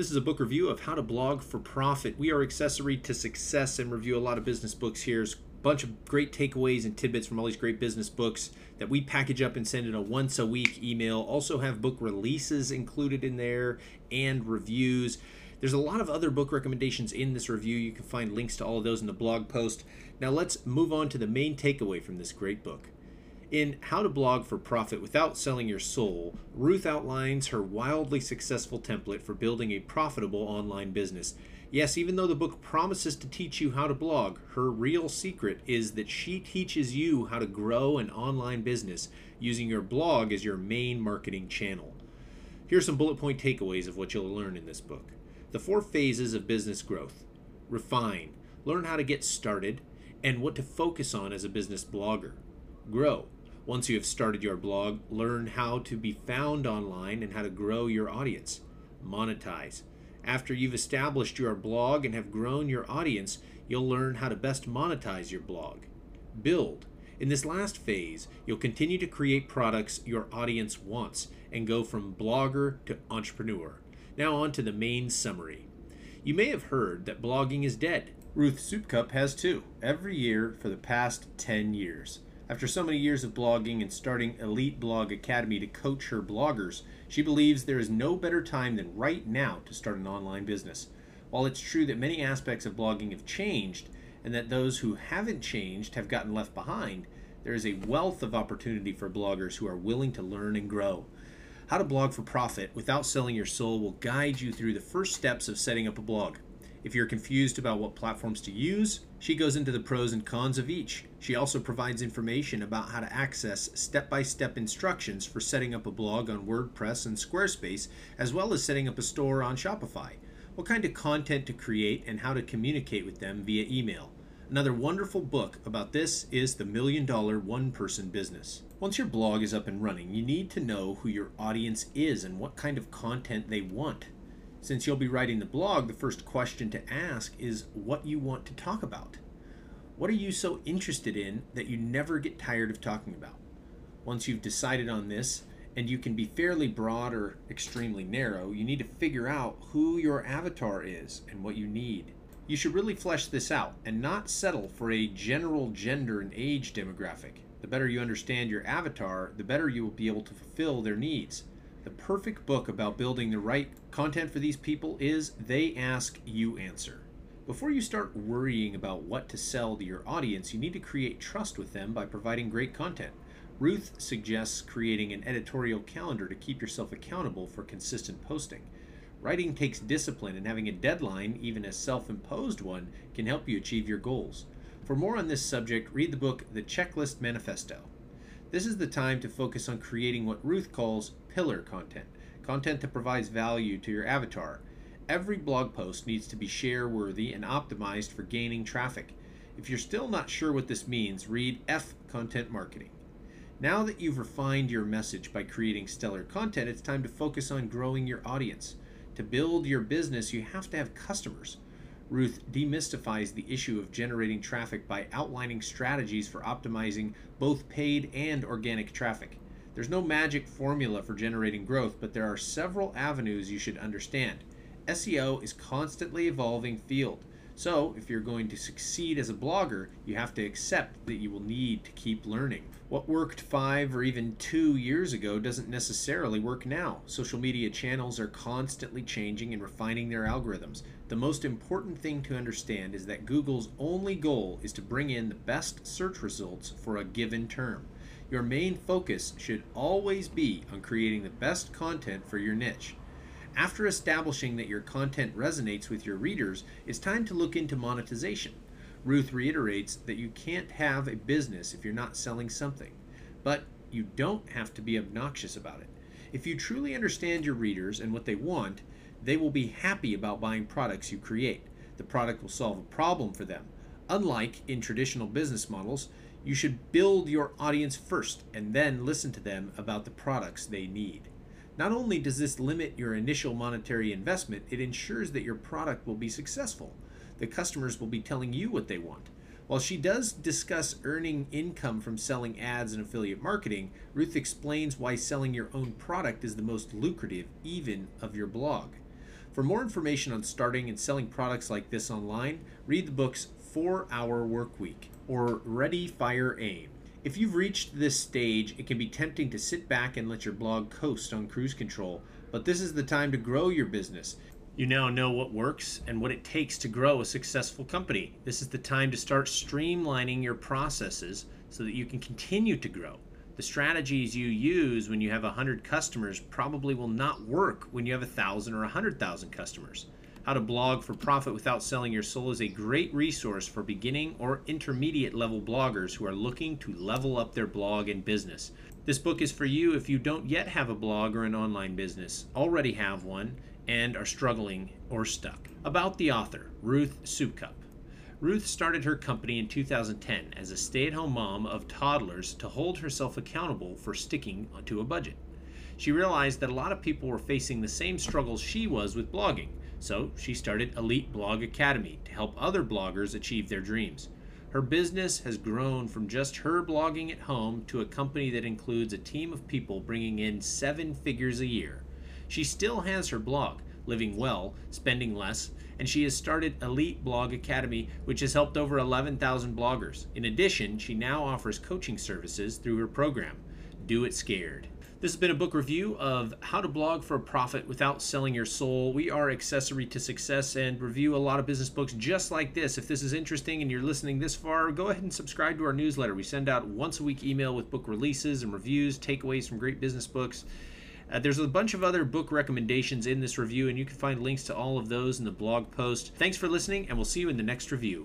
This is a book review of how to blog for profit. We are accessory to success and review a lot of business books here. There's a bunch of great takeaways and tidbits from all these great business books that we package up and send in a once a week email. Also have book releases included in there and reviews. There's a lot of other book recommendations in this review. You can find links to all of those in the blog post. Now let's move on to the main takeaway from this great book. In How to Blog for Profit Without Selling Your Soul, Ruth outlines her wildly successful template for building a profitable online business. Yes, even though the book promises to teach you how to blog, her real secret is that she teaches you how to grow an online business using your blog as your main marketing channel. Here are some bullet point takeaways of what you'll learn in this book. The four phases of business growth refine, learn how to get started, and what to focus on as a business blogger. Grow, once you have started your blog, learn how to be found online and how to grow your audience. Monetize. After you've established your blog and have grown your audience, you'll learn how to best monetize your blog. Build. In this last phase, you'll continue to create products your audience wants and go from blogger to entrepreneur. Now, on to the main summary. You may have heard that blogging is dead. Ruth Soukup has too, every year for the past 10 years. After so many years of blogging and starting Elite Blog Academy to coach her bloggers, she believes there is no better time than right now to start an online business. While it's true that many aspects of blogging have changed and that those who haven't changed have gotten left behind, there is a wealth of opportunity for bloggers who are willing to learn and grow. How to blog for profit without selling your soul will guide you through the first steps of setting up a blog. If you're confused about what platforms to use, she goes into the pros and cons of each. She also provides information about how to access step by step instructions for setting up a blog on WordPress and Squarespace, as well as setting up a store on Shopify, what kind of content to create, and how to communicate with them via email. Another wonderful book about this is The Million Dollar One Person Business. Once your blog is up and running, you need to know who your audience is and what kind of content they want. Since you'll be writing the blog, the first question to ask is what you want to talk about. What are you so interested in that you never get tired of talking about? Once you've decided on this, and you can be fairly broad or extremely narrow, you need to figure out who your avatar is and what you need. You should really flesh this out and not settle for a general gender and age demographic. The better you understand your avatar, the better you will be able to fulfill their needs. The perfect book about building the right content for these people is They Ask, You Answer. Before you start worrying about what to sell to your audience, you need to create trust with them by providing great content. Ruth suggests creating an editorial calendar to keep yourself accountable for consistent posting. Writing takes discipline, and having a deadline, even a self imposed one, can help you achieve your goals. For more on this subject, read the book The Checklist Manifesto. This is the time to focus on creating what Ruth calls pillar content, content that provides value to your avatar. Every blog post needs to be share worthy and optimized for gaining traffic. If you're still not sure what this means, read F Content Marketing. Now that you've refined your message by creating stellar content, it's time to focus on growing your audience. To build your business, you have to have customers. Ruth demystifies the issue of generating traffic by outlining strategies for optimizing both paid and organic traffic. There's no magic formula for generating growth, but there are several avenues you should understand. SEO is constantly evolving field. So, if you're going to succeed as a blogger, you have to accept that you will need to keep learning. What worked five or even two years ago doesn't necessarily work now. Social media channels are constantly changing and refining their algorithms. The most important thing to understand is that Google's only goal is to bring in the best search results for a given term. Your main focus should always be on creating the best content for your niche. After establishing that your content resonates with your readers, it's time to look into monetization. Ruth reiterates that you can't have a business if you're not selling something, but you don't have to be obnoxious about it. If you truly understand your readers and what they want, they will be happy about buying products you create. The product will solve a problem for them. Unlike in traditional business models, you should build your audience first and then listen to them about the products they need. Not only does this limit your initial monetary investment, it ensures that your product will be successful. The customers will be telling you what they want. While she does discuss earning income from selling ads and affiliate marketing, Ruth explains why selling your own product is the most lucrative, even of your blog. For more information on starting and selling products like this online, read the books 4 Hour Work Week or Ready, Fire, Aim. If you've reached this stage, it can be tempting to sit back and let your blog coast on cruise control, but this is the time to grow your business. You now know what works and what it takes to grow a successful company. This is the time to start streamlining your processes so that you can continue to grow. The strategies you use when you have 100 customers probably will not work when you have 1,000 or 100,000 customers. How to blog for profit without selling your soul is a great resource for beginning or intermediate level bloggers who are looking to level up their blog and business. This book is for you if you don't yet have a blog or an online business, already have one, and are struggling or stuck. About the author, Ruth Soukup. Ruth started her company in 2010 as a stay at home mom of toddlers to hold herself accountable for sticking to a budget. She realized that a lot of people were facing the same struggles she was with blogging, so she started Elite Blog Academy to help other bloggers achieve their dreams. Her business has grown from just her blogging at home to a company that includes a team of people bringing in seven figures a year. She still has her blog, living well, spending less, and she has started Elite Blog Academy, which has helped over 11,000 bloggers. In addition, she now offers coaching services through her program, Do It Scared. This has been a book review of How to Blog for a Profit Without Selling Your Soul. We are Accessory to Success and review a lot of business books just like this. If this is interesting and you're listening this far, go ahead and subscribe to our newsletter. We send out once a week email with book releases and reviews, takeaways from great business books. Uh, there's a bunch of other book recommendations in this review, and you can find links to all of those in the blog post. Thanks for listening, and we'll see you in the next review.